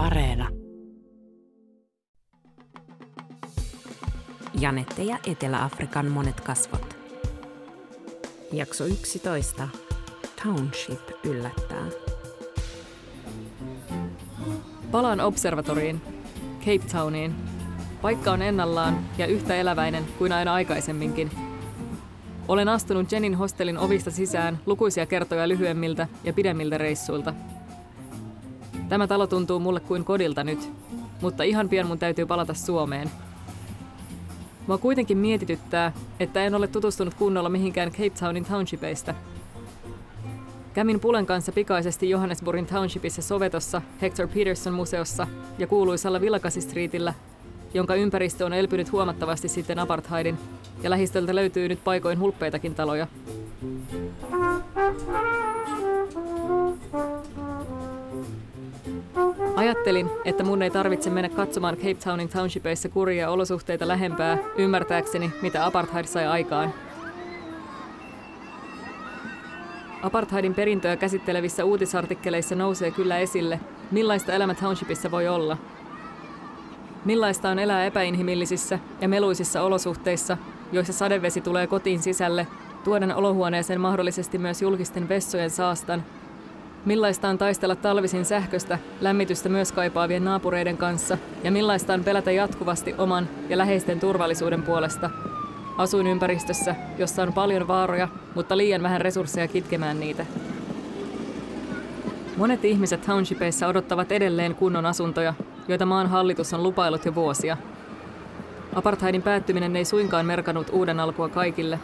Areena. Janette ja Etelä-Afrikan monet kasvot. Jakso 11. Township yllättää. Palaan observatoriin, Cape Towniin. Paikka on ennallaan ja yhtä eläväinen kuin aina aikaisemminkin. Olen astunut Jenin hostelin ovista sisään lukuisia kertoja lyhyemmiltä ja pidemmiltä reissuilta. Tämä talo tuntuu mulle kuin kodilta nyt, mutta ihan pian mun täytyy palata Suomeen. Mua kuitenkin mietityttää, että en ole tutustunut kunnolla mihinkään Cape Townin townshipeista – Kämin Pulen kanssa pikaisesti Johannesburgin townshipissa Sovetossa, Hector Peterson museossa ja kuuluisalla Villakasi Streetillä, jonka ympäristö on elpynyt huomattavasti sitten apartheidin, ja lähistöltä löytyy nyt paikoin hulppeitakin taloja. Ajattelin, että mun ei tarvitse mennä katsomaan Cape Townin townshipeissa kurjia olosuhteita lähempää, ymmärtääkseni, mitä apartheid sai aikaan. Apartheidin perintöä käsittelevissä uutisartikkeleissa nousee kyllä esille, millaista elämä townshipissa voi olla. Millaista on elää epäinhimillisissä ja meluisissa olosuhteissa, joissa sadevesi tulee kotiin sisälle, tuoden olohuoneeseen mahdollisesti myös julkisten vessojen saastan. Millaista on taistella talvisin sähköstä, lämmitystä myös kaipaavien naapureiden kanssa, ja millaista on pelätä jatkuvasti oman ja läheisten turvallisuuden puolesta – Asuinympäristössä, jossa on paljon vaaroja, mutta liian vähän resursseja kitkemään niitä. Monet ihmiset townshipeissa odottavat edelleen kunnon asuntoja, joita maan hallitus on lupailut jo vuosia. Apartheidin päättyminen ei suinkaan merkannut uuden alkua kaikille,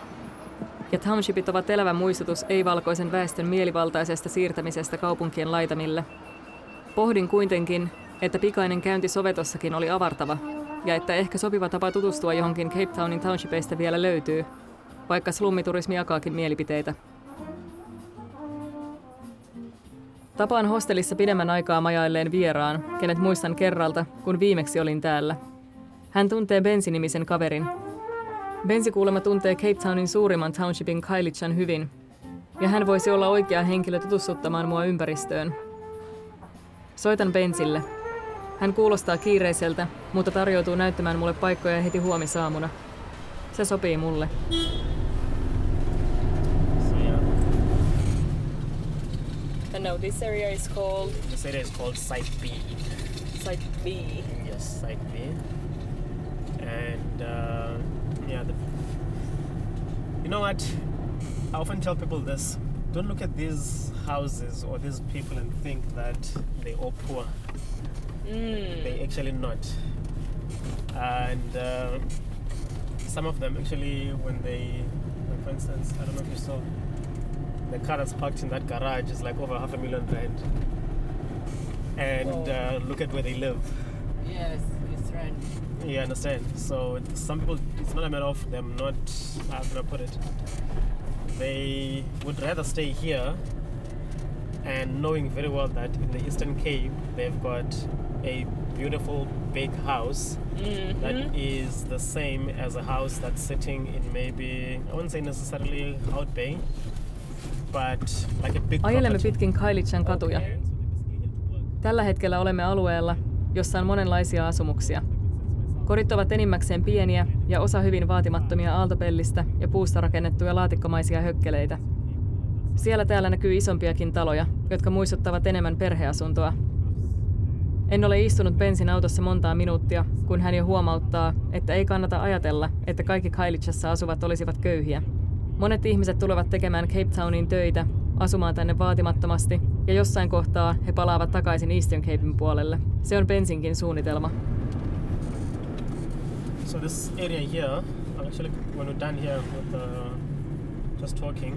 ja townshipit ovat elävä muistutus ei-valkoisen väestön mielivaltaisesta siirtämisestä kaupunkien laitamille. Pohdin kuitenkin, että pikainen käynti Sovetossakin oli avartava – ja että ehkä sopiva tapa tutustua johonkin Cape Townin townshipeista vielä löytyy, vaikka slummiturismi jakaakin mielipiteitä. Tapaan hostelissa pidemmän aikaa majailleen vieraan, kenet muistan kerralta, kun viimeksi olin täällä. Hän tuntee Bensi-nimisen kaverin. Bensi kuulemma tuntee Cape Townin suurimman townshipin Kailichan hyvin, ja hän voisi olla oikea henkilö tutustuttamaan mua ympäristöön. Soitan Bensille – hän kuulostaa kiireiseltä, mutta tarjoutuu näyttämään mulle paikkoja heti huomisaamuna. Se sopii mulle. And now this area is called. This area is called Site B. Site B. Yes, Site B. And uh, yeah, the, you know what? I often tell people this: don't look at these houses or these people and think that they're all poor. Mm. They actually not. And uh, some of them actually, when they, like for instance, I don't know if you saw, the car that's parked in that garage is like over half a million rand. And uh, look at where they live. Yes, it's rent. You understand? So some people, it's not a matter of them not, how can I put it? They would rather stay here and knowing very well that in the Eastern Cape they've got a beautiful big house mm-hmm. that is the same as a house that's sitting in maybe I wouldn't say necessarily Out Bay, but like a big Ajelemme pitkin Kailichan katuja. Tällä hetkellä olemme alueella, jossa on monenlaisia asumuksia. Kodit ovat enimmäkseen pieniä ja osa hyvin vaatimattomia aaltopellistä ja puusta rakennettuja laatikkomaisia hökkeleitä. Siellä täällä näkyy isompiakin taloja, jotka muistuttavat enemmän perheasuntoa en ole istunut Bensin autossa montaa minuuttia, kun hän jo huomauttaa, että ei kannata ajatella, että kaikki Kailichassa asuvat olisivat köyhiä. Monet ihmiset tulevat tekemään Cape Towniin töitä, asumaan tänne vaatimattomasti, ja jossain kohtaa he palaavat takaisin Eastern Capein puolelle. Se on Bensinkin suunnitelma. So this area here, actually when we're done here with uh, just talking,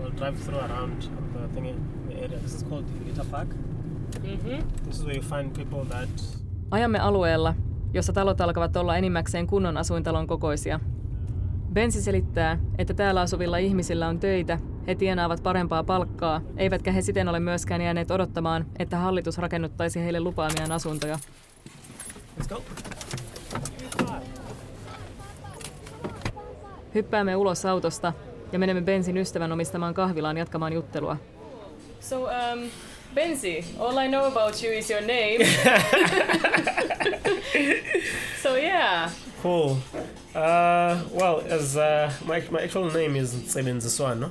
we'll drive through around the thing, the area. This is called Vita Park. Mm-hmm. This is where you find people that... Ajamme alueella, jossa talot alkavat olla enimmäkseen kunnon asuintalon kokoisia. Bensi selittää, että täällä asuvilla ihmisillä on töitä, he tienaavat parempaa palkkaa, eivätkä he siten ole myöskään jääneet odottamaan, että hallitus rakennuttaisi heille lupaamiaan asuntoja. Let's go. Hyppäämme ulos autosta ja menemme Bensin ystävän omistamaan kahvilaan jatkamaan juttelua. So, um, Benzi, all I know about you is your name. so yeah. Cool. Uh, well, as uh, my, my actual name is Tsebenzi Swano,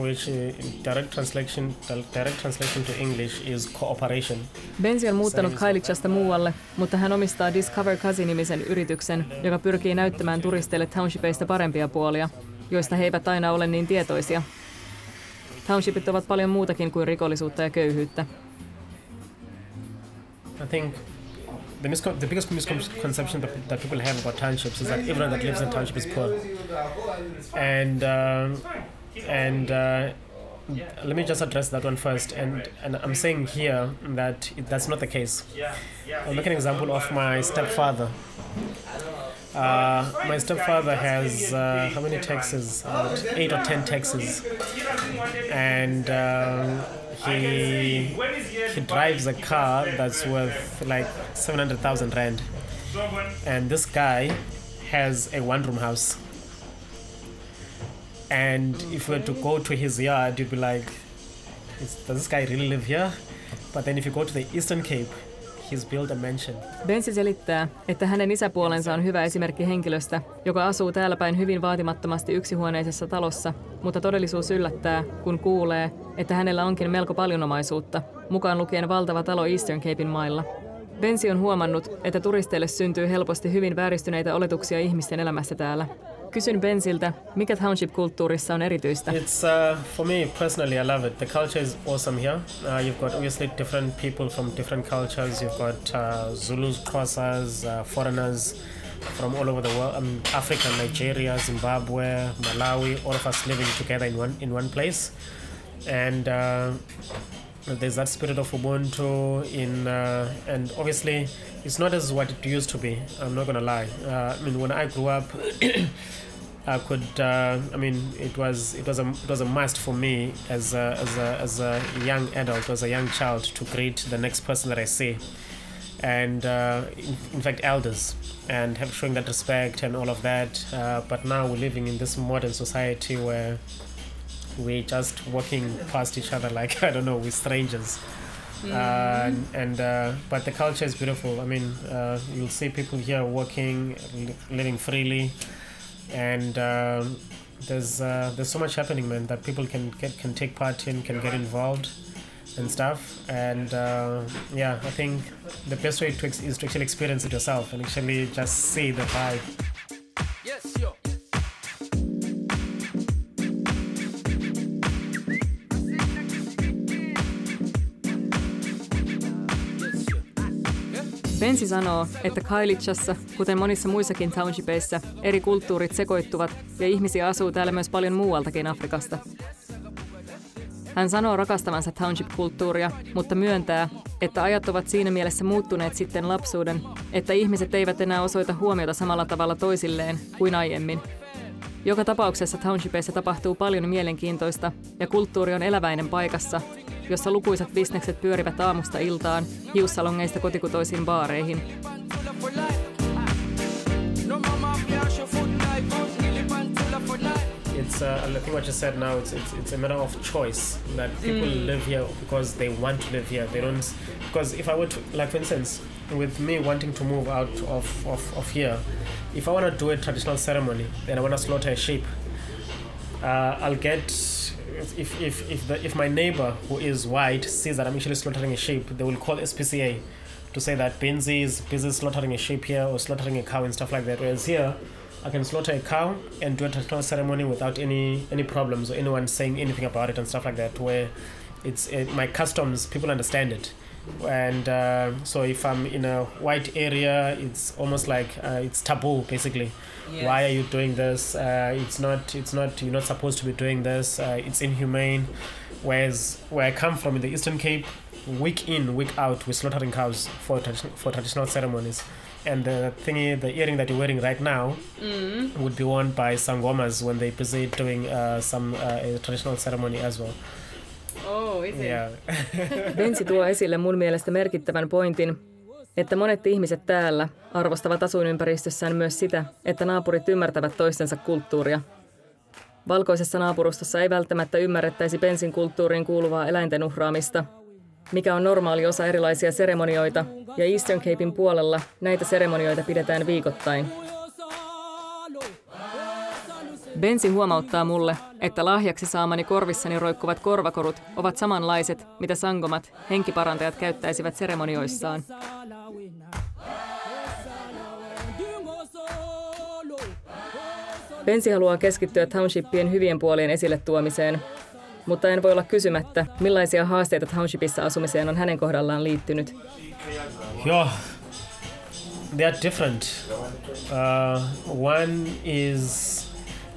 which uh, in direct translation direct translation to English is cooperation. Benzi on muuttanut Kailichasta muualle, mutta hän omistaa Discover Kasi-nimisen yrityksen, joka pyrkii näyttämään turisteille townshipeista parempia puolia, joista he eivät aina ole niin tietoisia. Townshipit ovat paljon muutakin kuin rikollisuutta ja köyhyyttä. I think the, miscon- the biggest misconception that, that people have about townships is that everyone that lives in township is poor. And um and uh, let me just address that one first. And and I'm saying here that it, that's not the case. I'll make an example of my stepfather. Uh, my stepfather has uh, how many taxes? About eight or ten taxes, and um, he he drives a car that's worth like seven hundred thousand rand, and this guy has a one-room house. And if we were to go to his yard, you'd be like, "Does this guy really live here?" But then if you go to the Eastern Cape, he's built a mansion. Bensi selittää, että hänen isäpuolensa on hyvä esimerkki henkilöstä, joka asuu täällä päin hyvin vaatimattomasti yksihuoneisessa talossa, mutta todellisuus yllättää, kun kuulee, että hänellä onkin melko paljon omaisuutta, mukaan lukien valtava talo Eastern Capein mailla. Bensi on huomannut, että turisteille syntyy helposti hyvin vääristyneitä oletuksia ihmisten elämästä täällä. Kysyn Bensiltä, mikä township-kulttuurissa on erityistä. It's uh, for me personally, I love it. The culture is awesome here. Uh, you've got obviously different people from different cultures. You've got uh, Zulus, Xhosas, uh, foreigners from all over the world. Um, Africa, Nigeria, Zimbabwe, Malawi. All of us living together in one in one place, and. Uh, there's that spirit of Ubuntu in, uh, and obviously it's not as what it used to be. I'm not gonna lie. Uh, I mean, when I grew up, I could. Uh, I mean, it was it was a it was a must for me as a, as a as a young adult, as a young child, to greet the next person that I see, and uh, in, in fact elders, and have showing that respect and all of that. Uh, but now we're living in this modern society where we're just walking past each other like I don't know, we're strangers. Uh, and uh, but the culture is beautiful. I mean, uh, you'll see people here walking, living freely, and um, there's uh, there's so much happening, man, that people can get can take part in, can get involved, and stuff. And uh, yeah, I think the best way to ex- is to actually experience it yourself and actually just see the vibe. Bensi sanoo, että Kailichassa, kuten monissa muissakin townshipeissa, eri kulttuurit sekoittuvat ja ihmisiä asuu täällä myös paljon muualtakin Afrikasta. Hän sanoo rakastavansa township-kulttuuria, mutta myöntää, että ajat ovat siinä mielessä muuttuneet sitten lapsuuden, että ihmiset eivät enää osoita huomiota samalla tavalla toisilleen kuin aiemmin. Joka tapauksessa townshipeissa tapahtuu paljon mielenkiintoista ja kulttuuri on eläväinen paikassa, jossa lukuisat bisnekset pyörivät aamusta iltaan hiussalongeista kotikutoisiin baareihin. Full for life. No mama, flash your foot knife, out, nearly pantilla for life. It's uh, think what you said now. It's, it's it's a matter of choice that people live here because they want to live here. They don't because if I were to like for instance, with me wanting to move out of of, of here, if I want to do a traditional ceremony, then I want to slaughter a sheep. Uh, I'll get if if if the if my neighbor who is white sees that I'm actually slaughtering a sheep, they will call SPCA to say that Benzi is busy slaughtering a sheep here or slaughtering a cow and stuff like that. Whereas here, I can slaughter a cow and do a traditional ceremony without any any problems or anyone saying anything about it and stuff like that. Where it's uh, my customs, people understand it. And uh, so if I'm in a white area, it's almost like uh, it's taboo basically. Why are you doing this? Uh, it's not. It's not. You're not supposed to be doing this. Uh, it's inhumane. Whereas where I come from in the Eastern Cape, week in, week out, we're slaughtering cows for tradi- for traditional ceremonies. And the thingy, the earring that you're wearing right now, would be worn by sangomas when they're busy doing uh, some uh, a traditional ceremony as well. Oh, is it? Yeah. Bensi tuo esille mun mielestä merkittävän pointin, että monet ihmiset täällä arvostavat asuinympäristössään myös sitä, että naapurit ymmärtävät toistensa kulttuuria. Valkoisessa naapurustossa ei välttämättä ymmärrettäisi Bensin kulttuuriin kuuluvaa eläinten uhraamista, mikä on normaali osa erilaisia seremonioita, ja Eastern Capein puolella näitä seremonioita pidetään viikoittain. Bensi huomauttaa mulle, että lahjaksi saamani korvissani roikkuvat korvakorut ovat samanlaiset, mitä sangomat, henkiparantajat käyttäisivät seremonioissaan. Bensi haluaa keskittyä townshipien hyvien puolien esille tuomiseen, mutta en voi olla kysymättä, millaisia haasteita townshipissa asumiseen on hänen kohdallaan liittynyt. Yeah, they are different. Uh, one is,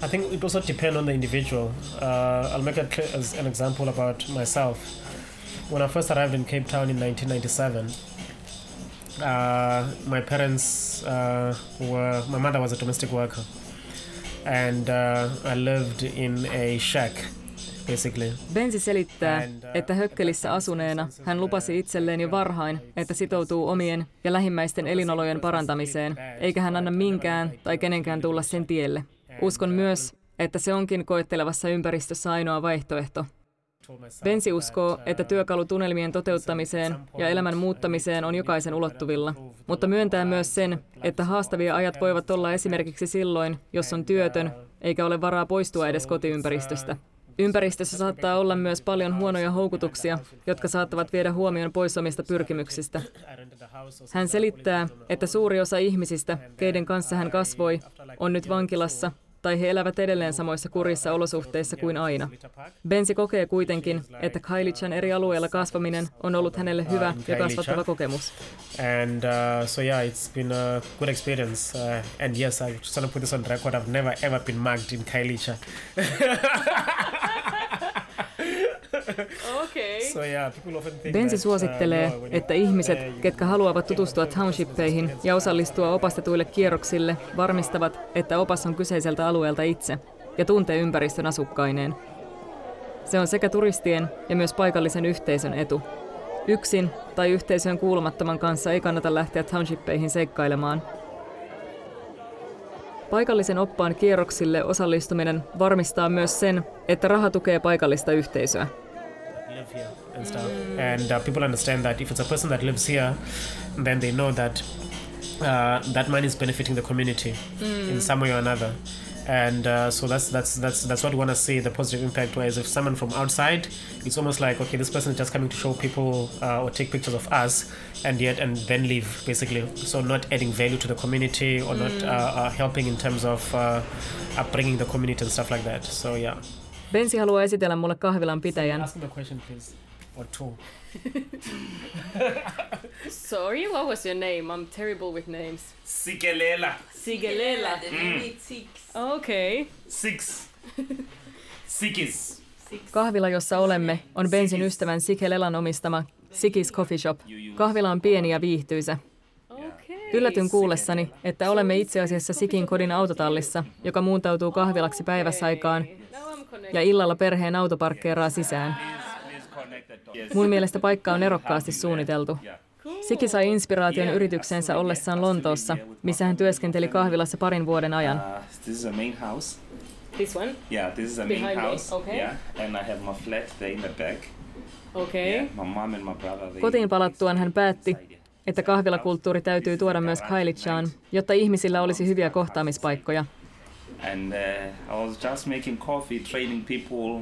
I think it also depends on the individual. Uh, I'll make a, cl- as an example about myself. When I first arrived in Cape Town in 1997, uh, my parents uh, were, my mother was a domestic worker, and uh, I lived in a shack, basically. Bensi selittää, että Hökkelissä asuneena hän lupasi itselleen jo varhain, että sitoutuu omien ja lähimmäisten elinolojen parantamiseen, eikä hän anna minkään tai kenenkään tulla sen tielle. Uskon myös, että se onkin koettelevassa ympäristössä ainoa vaihtoehto. Bensi uskoo, että työkalu tunnelmien toteuttamiseen ja elämän muuttamiseen on jokaisen ulottuvilla, mutta myöntää myös sen, että haastavia ajat voivat olla esimerkiksi silloin, jos on työtön eikä ole varaa poistua edes kotiympäristöstä. Ympäristössä saattaa olla myös paljon huonoja houkutuksia, jotka saattavat viedä huomion pois omista pyrkimyksistä. Hän selittää, että suuri osa ihmisistä, keiden kanssa hän kasvoi, on nyt vankilassa tai he elävät edelleen samoissa kurissa olosuhteissa kuin aina. Bensi kokee kuitenkin, että Kailichan eri alueilla kasvaminen on ollut hänelle hyvä ja kasvattava kokemus. And uh, so yeah, it's been a good experience. Uh, and yes, I just want to put this on record. I've never ever been mugged in Kailicha. Okay. So yeah, people often think Bensi suosittelee, uh, no, että ihmiset, ketkä haluavat tutustua townshippeihin ja osallistua opastetuille kierroksille, varmistavat, että opas on kyseiseltä alueelta itse ja tuntee ympäristön asukkaineen. Se on sekä turistien ja myös paikallisen yhteisön etu. Yksin tai yhteisöön kuulumattoman kanssa ei kannata lähteä townshippeihin seikkailemaan. Paikallisen oppaan kierroksille osallistuminen varmistaa myös sen, että raha tukee paikallista yhteisöä. Live here and stuff. And uh, people understand that if it's a person that lives here, then they know that uh, that money is benefiting the community in some way or another. And uh, so that's that's that's that's what we want to see the positive impact. Whereas if someone from outside, it's almost like okay, this person is just coming to show people uh, or take pictures of us, and yet and then leave basically. So not adding value to the community or not uh, uh, helping in terms of uh, upbringing the community and stuff like that. So yeah. Bensi haluaa esitellä mulle kahvilan pitäjän. Ask me a question, please, or two. Sorry, what was your name? I'm terrible with names. Sikelela. Sigelela. Okay. Six. Sikis. Kahvila, jossa olemme, on Bensin ystävän Sike Lelan omistama Sikis Coffee Shop. Kahvila on pieni ja viihtyisä. Yllätyn kuullessani, että olemme itse asiassa Sikin kodin autotallissa, joka muuntautuu kahvilaksi päiväsaikaan. Ja illalla perheen auto parkkeeraa sisään. Mun mielestä paikka on erokkaasti suunniteltu. Siki sai inspiraation yritykseensä ollessaan Lontoossa, missä hän työskenteli kahvilassa parin vuoden ajan. Uh, this house. One. Yeah, this is a main Behind me, house. okay. Yeah, and I have my flat there in the back. Okay. Yeah, my mom and my brother. They Kotiin palattuaan hän päätti, että kahvilakulttuuri täytyy tuoda myös Kailichaan, jotta ihmisillä olisi hyviä kohtaamispaikkoja. And uh, I was just making coffee, training people.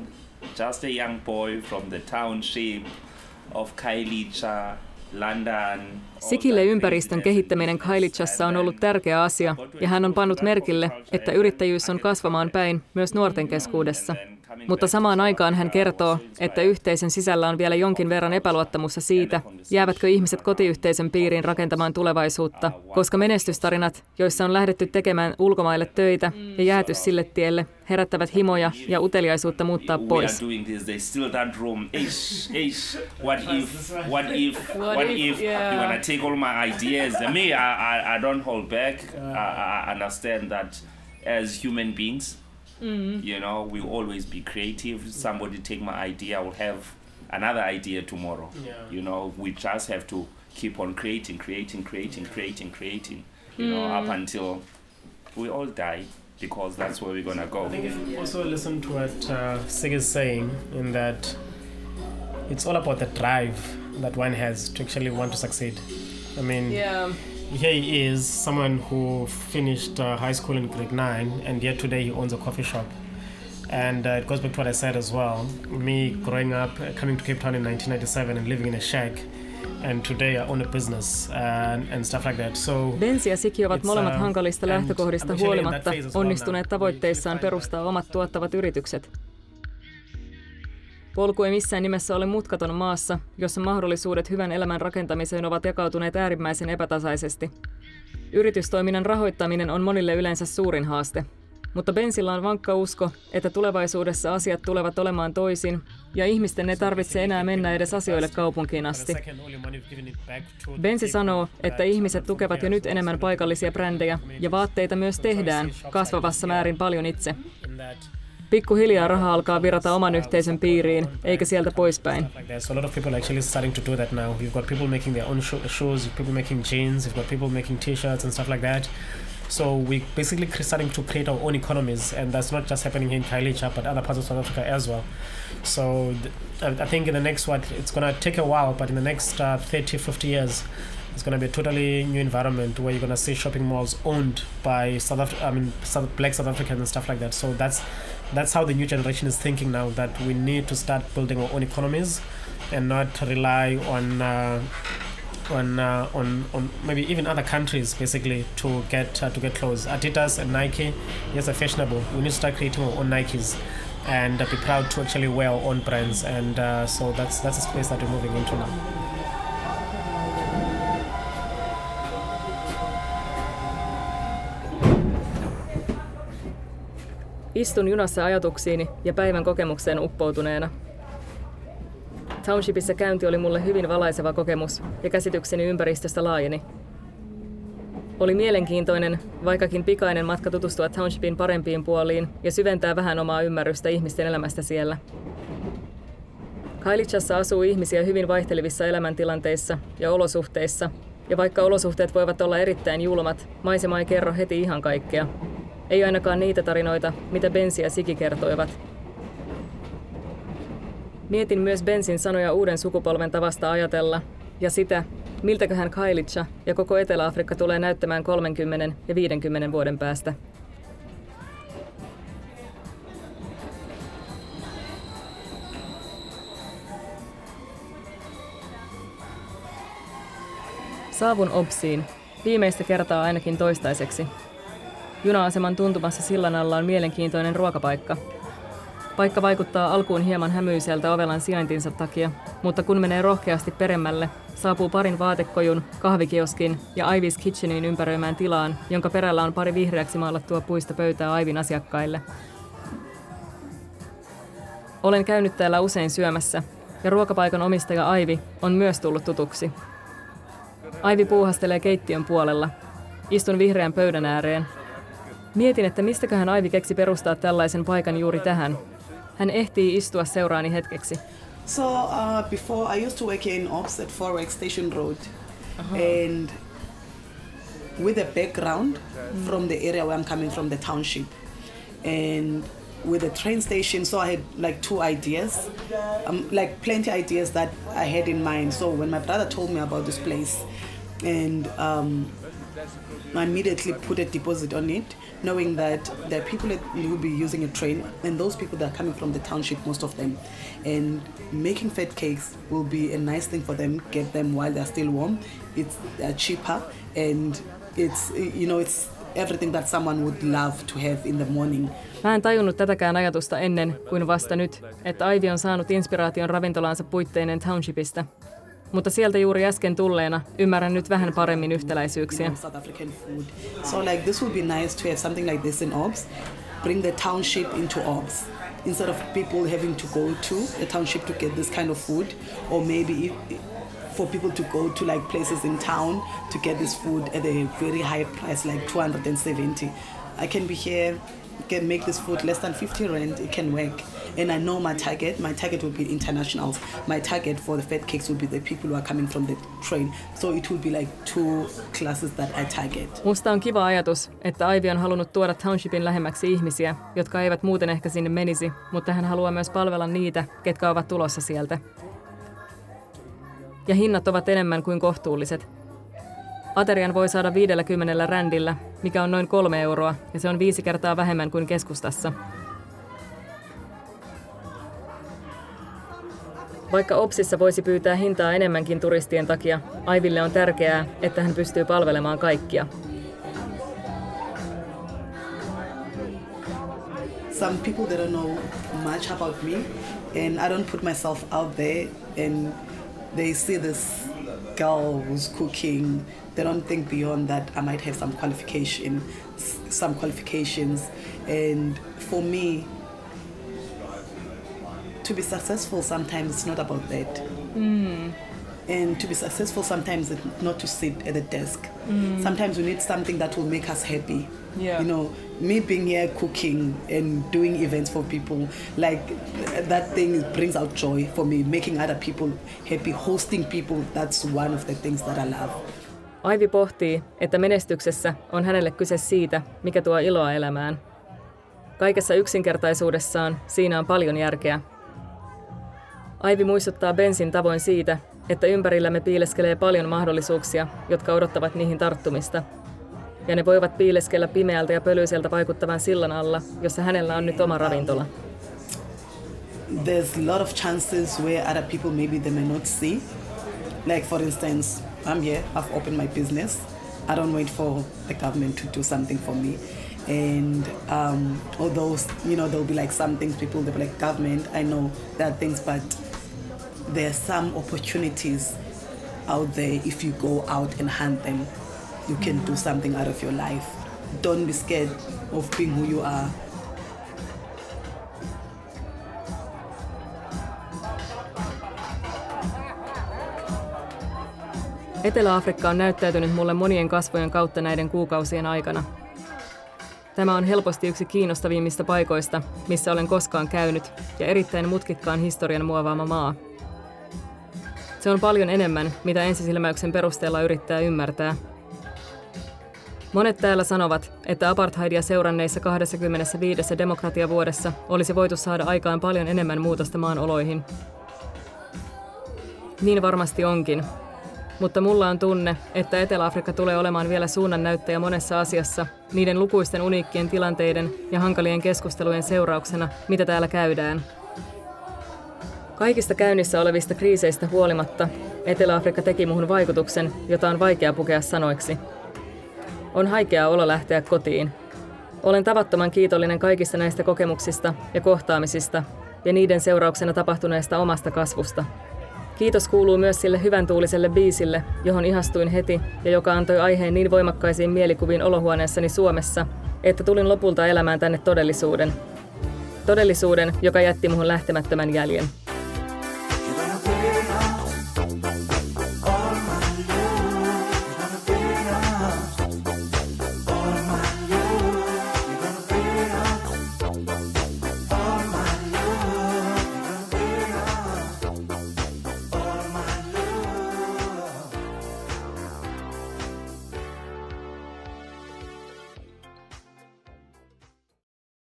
Just a young boy from the township of Kailicha, London. Sikille ympäristön kehittäminen Kailichassa on ollut tärkeä asia, ja hän on pannut merkille, että yrittäjyys on kasvamaan päin myös nuorten keskuudessa. Mutta samaan aikaan hän kertoo, että yhteisön sisällä on vielä jonkin verran epäluottamusta siitä, jäävätkö ihmiset kotiyhteisön piiriin rakentamaan tulevaisuutta, koska menestystarinat, joissa on lähdetty tekemään ulkomaille töitä ja jääty sille tielle, herättävät himoja ja uteliaisuutta muuttaa pois. as human beings, you know, we always be creative. Somebody take my idea, I will have another idea tomorrow. Yeah. You know, we just have to keep on creating, creating, creating, creating, creating. You know, up until we all die, because that's where we're gonna go. I think also listen to what uh, Sig is saying, in that it's all about the drive that one has to actually want to succeed. I mean, Yeah. Here he is, someone who finished uh, high school in grade nine, and yet today he owns a coffee shop. And uh, it goes back to what I said as well. Me growing up, uh, coming to Cape Town in 1997 and living in a shack, and today I own a business and, and stuff like that. So Bensi ja Siki ovat molemmat uh, hankalista lähtökohdista I'm actually in that huolimatta onnistuneet tavoitteissaan perustaa omat tuottavat yritykset. Polku ei missään nimessä ole mutkaton maassa, jossa mahdollisuudet hyvän elämän rakentamiseen ovat jakautuneet äärimmäisen epätasaisesti. Yritystoiminnan rahoittaminen on monille yleensä suurin haaste, mutta Bensillä on vankka usko, että tulevaisuudessa asiat tulevat olemaan toisin ja ihmisten ei tarvitse enää mennä edes asioille kaupunkiin asti. Bensi sanoo, että ihmiset tukevat jo nyt enemmän paikallisia brändejä ja vaatteita myös tehdään kasvavassa määrin paljon itse. Pikkuhiljaa raha alkaa virata oman yhteisön piiriin, eikä sieltä poispäin. So a lot of people are actually starting to do that now. You've got people making their own sho- shoes, you've people making jeans, you've got people making t-shirts and stuff like that. So we basically starting to create our own economies, and that's not just happening in Kailicha, but other parts of South Africa as well. So th- I think in the next what it's gonna take a while, but in the next uh, 30, 50 years, it's gonna be a totally new environment where you're gonna see shopping malls owned by South Af- I mean South, black South Africans and stuff like that. So that's that's how the new generation is thinking now that we need to start building our own economies and not rely on uh, on uh, on on maybe even other countries basically to get uh, to get clothes. Adidas and Nike, yes, are fashionable. We need to start creating our own Nikes and be proud to actually wear our own brands. And uh, so that's that's a space that we're moving into now. Istun junassa ajatuksiini ja päivän kokemukseen uppoutuneena. Townshipissa käynti oli mulle hyvin valaiseva kokemus ja käsitykseni ympäristöstä laajeni. Oli mielenkiintoinen, vaikkakin pikainen matka tutustua Townshipin parempiin puoliin ja syventää vähän omaa ymmärrystä ihmisten elämästä siellä. Kailichassa asuu ihmisiä hyvin vaihtelevissa elämäntilanteissa ja olosuhteissa, ja vaikka olosuhteet voivat olla erittäin julmat, maisema ei kerro heti ihan kaikkea. Ei ainakaan niitä tarinoita, mitä Bensi ja Siki kertoivat. Mietin myös Bensin sanoja uuden sukupolven tavasta ajatella ja sitä, miltäköhän Kailitsa ja koko Etelä-Afrikka tulee näyttämään 30 ja 50 vuoden päästä. Saavun Opsiin, viimeistä kertaa ainakin toistaiseksi. Juna-aseman tuntumassa sillan alla on mielenkiintoinen ruokapaikka. Paikka vaikuttaa alkuun hieman hämyiseltä ovelan sijaintinsa takia, mutta kun menee rohkeasti peremmälle, saapuu parin vaatekojun, kahvikioskin ja Ivy's Kitchenin ympäröimään tilaan, jonka perällä on pari vihreäksi maalattua puista pöytää Aivin asiakkaille. Olen käynyt täällä usein syömässä, ja ruokapaikan omistaja Aivi on myös tullut tutuksi. Aivi puuhastelee keittiön puolella. Istun vihreän pöydän ääreen. Mietin, että mistäköhän Aivi keksi perustaa tällaisen paikan juuri tähän. Hän ehtii istua seuraani hetkeksi. So uh, before I used to work in Ops at Forex Station Road, and with a background from the area where I'm coming from, the township, and with the train station. So I had like two ideas, um, like plenty ideas that I had in mind. So when my brother told me about this place, and um, I immediately put a deposit on it, knowing that are people that will be using a train, and those people that are coming from the township, most of them, and making fat cakes will be a nice thing for them. Get them while they're still warm. It's uh, cheaper, and it's you know it's everything that someone would love to have in the morning. Mä en tajunnut tätäkään ajatusta ennen kuin vasta nyt, että Aivi on saanut inspiraation ravintolaansa puitteinen Townshipista. Mutta sieltä juuri äsken tulleena ymmärrän nyt vähän paremmin yhtäläisyyksiä. So like this would be nice to have something like this in Ops. Bring the township into Ops instead of people having to go to the township to get this kind of food, or maybe if, for people to go to like places in town to get this food at a very high price, like 270. I can be here, can make this food less than 50 rand. It can work. And I know my target. My target will be internationals. My target for the fat cakes will be the people who are coming from the train. So it will be like two classes that I target. Musta on kiva ajatus, että Aivi on halunnut tuoda Townshipin lähemmäksi ihmisiä, jotka eivät muuten ehkä sinne menisi, mutta hän haluaa myös palvella niitä, ketkä ovat tulossa sieltä. ja hinnat ovat enemmän kuin kohtuulliset. Aterian voi saada 50 rändillä, mikä on noin kolme euroa, ja se on viisi kertaa vähemmän kuin keskustassa. Vaikka Opsissa voisi pyytää hintaa enemmänkin turistien takia, Aiville on tärkeää, että hän pystyy palvelemaan kaikkia. some people they don't know much about me and I don't put myself out there and they see this girl who's cooking they don't think beyond that I might have some qualification some qualifications. And for me to be successful sometimes it's not about that. Hmm. And to be successful sometimes it's not to sit at the desk. Hmm. Sometimes we need something that will make us happy. Yeah. you know me being here cooking and doing events for people like that thing brings out joy for me making other people happy hosting people. That's one of the things that i love Aivi pohtii, että menestyksessä on hänelle kyse siitä, mikä tuo iloa elämään. Kaikessa yksinkertaisuudessaan siinä on paljon järkeä. Aivi muistuttaa Bensin tavoin siitä, että ympärillämme piileskelee paljon mahdollisuuksia, jotka odottavat niihin tarttumista. Ja ne voivat piileskellä pimeältä ja pölyiseltä vaikuttavan sillan alla, jossa hänellä on nyt oma ravintola. there's a lot of chances where other people maybe they may not see. Like for instance, I'm here, I've opened my business. I don't wait for the government to do something for me. And um, although you know there'll be like some things people they'll be like government, I know there are things, but there are some opportunities out there. If you go out and hunt them, you can do something out of your life. Don't be scared of being who you are. Etelä-Afrikka on näyttäytynyt mulle monien kasvojen kautta näiden kuukausien aikana. Tämä on helposti yksi kiinnostavimmista paikoista, missä olen koskaan käynyt, ja erittäin mutkikkaan historian muovaama maa. Se on paljon enemmän, mitä ensisilmäyksen perusteella yrittää ymmärtää. Monet täällä sanovat, että apartheidia seuranneissa 25 demokratiavuodessa olisi voitu saada aikaan paljon enemmän muutosta maan oloihin. Niin varmasti onkin, mutta mulla on tunne, että Etelä-Afrikka tulee olemaan vielä suunnannäyttäjä monessa asiassa, niiden lukuisten uniikkien tilanteiden ja hankalien keskustelujen seurauksena, mitä täällä käydään. Kaikista käynnissä olevista kriiseistä huolimatta, Etelä-Afrikka teki muhun vaikutuksen, jota on vaikea pukea sanoiksi. On haikea olo lähteä kotiin. Olen tavattoman kiitollinen kaikista näistä kokemuksista ja kohtaamisista ja niiden seurauksena tapahtuneesta omasta kasvusta. Kiitos kuuluu myös sille hyvän tuuliselle biisille, johon ihastuin heti ja joka antoi aiheen niin voimakkaisiin mielikuviin olohuoneessani Suomessa, että tulin lopulta elämään tänne todellisuuden. Todellisuuden, joka jätti muhun lähtemättömän jäljen.